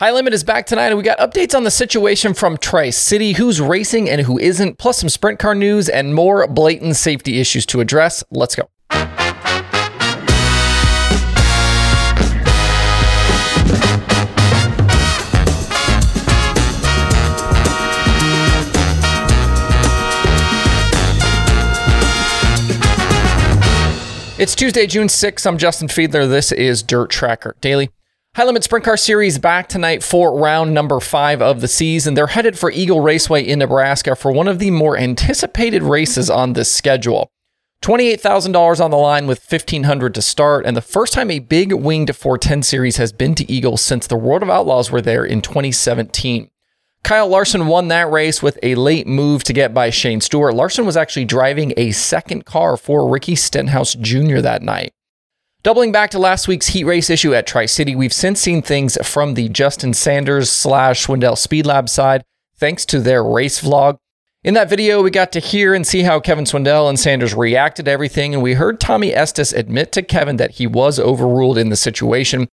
High Limit is back tonight, and we got updates on the situation from Tri City, who's racing and who isn't, plus some sprint car news and more blatant safety issues to address. Let's go. It's Tuesday, June 6th. I'm Justin Fiedler. This is Dirt Tracker Daily. High Limit Sprint Car Series back tonight for round number five of the season. They're headed for Eagle Raceway in Nebraska for one of the more anticipated races on this schedule. $28,000 on the line with 1500 to start, and the first time a big winged 410 series has been to Eagle since the World of Outlaws were there in 2017. Kyle Larson won that race with a late move to get by Shane Stewart. Larson was actually driving a second car for Ricky Stenhouse Jr. that night. Doubling back to last week's heat race issue at Tri City, we've since seen things from the Justin Sanders slash Swindell Speed Lab side, thanks to their race vlog. In that video, we got to hear and see how Kevin Swindell and Sanders reacted to everything, and we heard Tommy Estes admit to Kevin that he was overruled in the situation.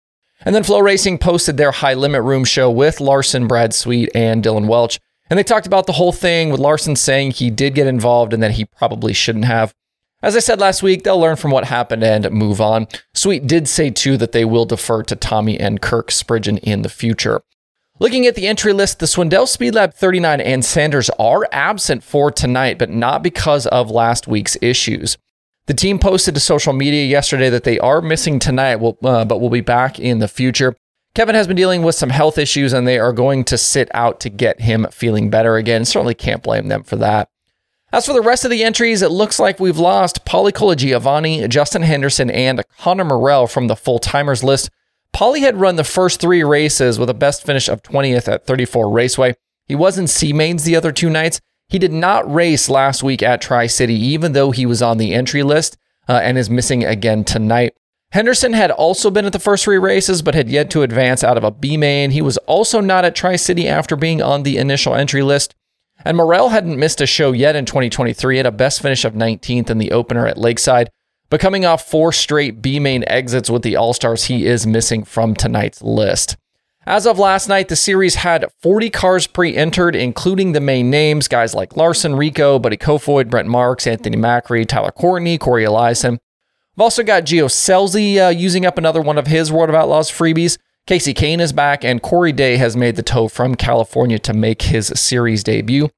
And then FloRacing posted their high limit room show with Larson, Brad Sweet, and Dylan Welch. And they talked about the whole thing with Larson saying he did get involved and that he probably shouldn't have. As I said last week, they'll learn from what happened and move on. Sweet did say too that they will defer to Tommy and Kirk Spridgen in the future. Looking at the entry list, the Swindell Speed Lab 39 and Sanders are absent for tonight, but not because of last week's issues. The team posted to social media yesterday that they are missing tonight, uh, but will be back in the future. Kevin has been dealing with some health issues, and they are going to sit out to get him feeling better again. Certainly can't blame them for that. As for the rest of the entries, it looks like we've lost Paulie Colagiovanni, Justin Henderson, and Connor Morell from the full timers list. Paulie had run the first three races with a best finish of 20th at 34 Raceway. He was in C mains the other two nights. He did not race last week at Tri City, even though he was on the entry list uh, and is missing again tonight. Henderson had also been at the first three races, but had yet to advance out of a B main. He was also not at Tri City after being on the initial entry list. And Morell hadn't missed a show yet in 2023, had a best finish of 19th in the opener at Lakeside. But coming off four straight B main exits with the All Stars, he is missing from tonight's list. As of last night, the series had 40 cars pre entered, including the main names, guys like Larson, Rico, Buddy Kofoid, Brent Marks, Anthony Macri, Tyler Courtney, Corey Eliason. We've also got Gio Scelzi uh, using up another one of his World of Outlaws freebies. Kasey Kahne is back, and Corey Day has made the tow from California to make his series debut.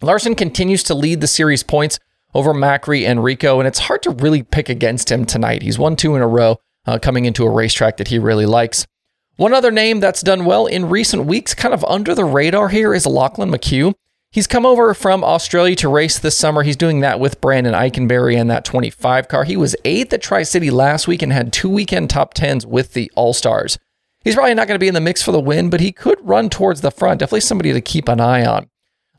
Larson continues to lead the series points over Macri and Rico, and it's hard to really pick against him tonight. He's won two in a row uh, coming into a racetrack that he really likes. One other name that's done well in recent weeks, kind of under the radar here, is Lachlan McHugh. He's come over from Australia to race this summer. He's doing that with Brandon Eikenberry and that 25 car. He was eighth at Tri City last week and had two weekend top tens with the All Stars. He's probably not going to be in the mix for the win, but he could run towards the front. Definitely somebody to keep an eye on.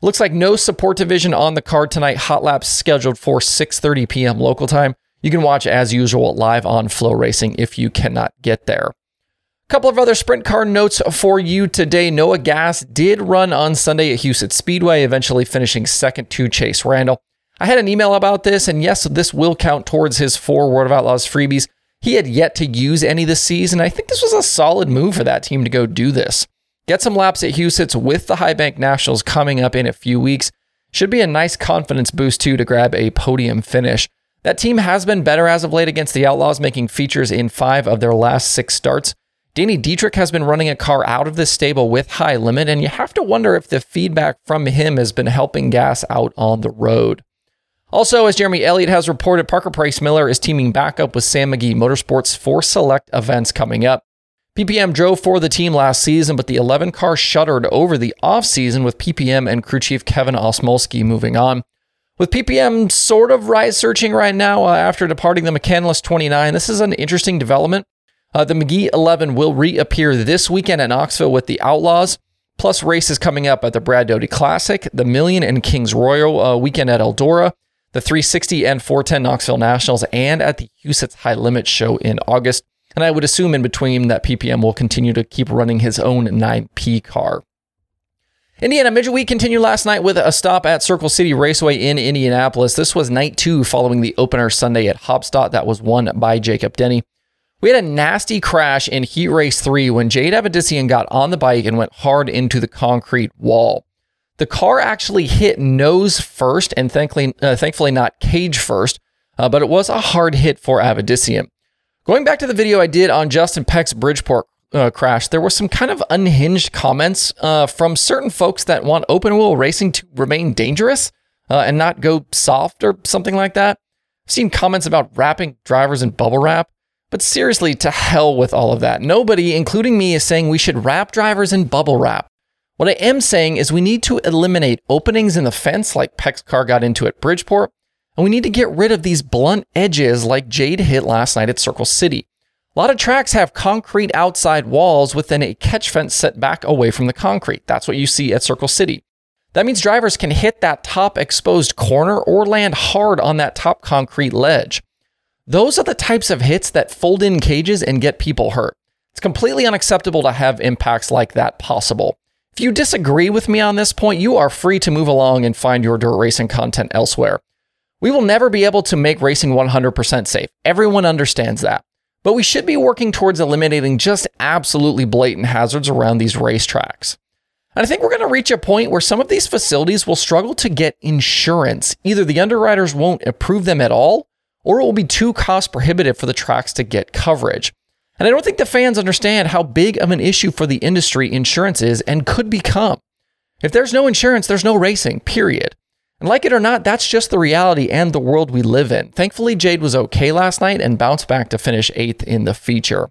Looks like no support division on the card tonight. Hot laps scheduled for 6:30 p.m. local time. You can watch as usual live on FloRacing if you cannot get there. A couple of other sprint car notes for you today. Noah Gass did run on Sunday at Huset's Speedway, eventually finishing second to Chase Randall. I had an email about this, and yes, this will count towards his four World of Outlaws freebies. He had yet to use any this season. I think this was a solid move for that team to go do this. Get some laps at Huset's with the High Bank Nationals coming up in a few weeks. Should be a nice confidence boost too to grab a podium finish. That team has been better as of late against the Outlaws, making features in five of their last six starts. Danny Dietrich has been running a car out of this stable with high limit, and you have to wonder if the feedback from him has been helping Gass out on the road. Also, as Jeremy Elliott has reported, Parker Price Miller is teaming back up with Sam McGee Motorsports for select events coming up. PPM drove for the team last season, but the 11 car shuttered over the offseason with PPM and crew chief Kevin Osmolsky moving on. With PPM sort of right searching right now uh, after departing the McCandless 29, this is an interesting development. Uh, the McGee 11 will reappear this weekend at Knoxville with the Outlaws, plus races coming up at the Brad Doty Classic, the Million and Kings Royal uh, weekend at Eldora, the 360 and 410 Knoxville Nationals, and at the Huset's High Limit Show in August. And I would assume in between that PPM will continue to keep running his own 9P car. Indiana Midget Week continued last night with a stop at Circle City Raceway in Indianapolis. This was night two following the opener Sunday at Haubstadt that was won by Jacob Denny. We had a nasty crash in Heat Race 3 when Jade Avedisian got on the bike and went hard into the concrete wall. The car actually hit nose first and thankfully, uh, thankfully not cage first, uh, but it was a hard hit for Avedisian. Going back to the video I did on Justin Peck's Bridgeport uh, crash, there were some kind of unhinged comments uh, from certain folks that want open wheel racing to remain dangerous uh, and not go soft or something like that. I've seen comments about wrapping drivers in bubble wrap. But seriously, to hell with all of that. Nobody, including me, is saying we should wrap drivers in bubble wrap. What I am saying is we need to eliminate openings in the fence like Peck's car got into at Bridgeport, and we need to get rid of these blunt edges like Jade hit last night at Circle City. A lot of tracks have concrete outside walls within a catch fence set back away from the concrete. That's what you see at Circle City. That means drivers can hit that top exposed corner or land hard on that top concrete ledge. Those are the types of hits that fold in cages and get people hurt. It's completely unacceptable to have impacts like that possible. If you disagree with me on this point, you are free to move along and find your dirt racing content elsewhere. We will never be able to make racing 100% safe. Everyone understands that. But we should be working towards eliminating just absolutely blatant hazards around these racetracks. And I think we're going to reach a point where some of these facilities will struggle to get insurance. Either the underwriters won't approve them at all, or it will be too cost prohibitive for the tracks to get coverage. And I don't think the fans understand how big of an issue for the industry insurance is and could become. If there's no insurance, there's no racing, period. And like it or not, that's just the reality and the world we live in. Thankfully, Jade was okay last night and bounced back to finish eighth in the feature.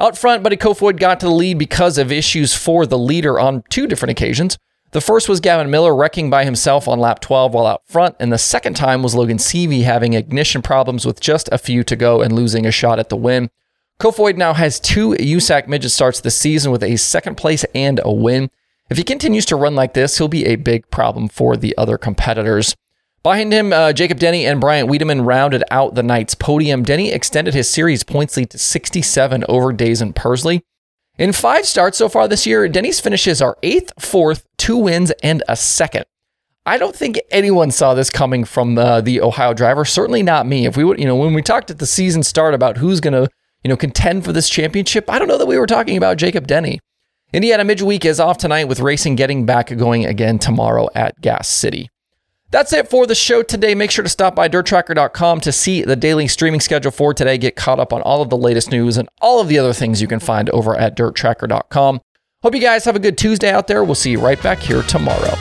Out front, Buddy Kofoid got to the lead because of issues for the leader on two different occasions. The first was Gavin Miller wrecking by himself on lap 12 while out front, and the second time was Logan Seavey having ignition problems with just a few to go and losing a shot at the win. Kofoid now has two USAC midget starts this season with a second place and a win. If he continues to run like this, he'll be a big problem for the other competitors. Behind him, uh, Jacob Denny and Bryant Wiedemann rounded out the night's podium. Denny extended his series points lead to 67 over Daison Pursley. In five starts so far this year, Denny's finishes are eighth, fourth, two wins, and a second. I don't think anyone saw this coming from uh, the Ohio driver. Certainly not me. If we would, you know, when we talked at the season start about who's going to you know, contend for this championship, I don't know that we were talking about Jacob Denny. Indiana Midget Week is off tonight with racing getting back going again tomorrow at Gas City. That's it for the show today. Make sure to stop by dirttracker.com to see the daily streaming schedule for today. Get caught up on all of the latest news and all of the other things you can find over at dirttracker.com. Hope you guys have a good Tuesday out there. We'll see you right back here tomorrow.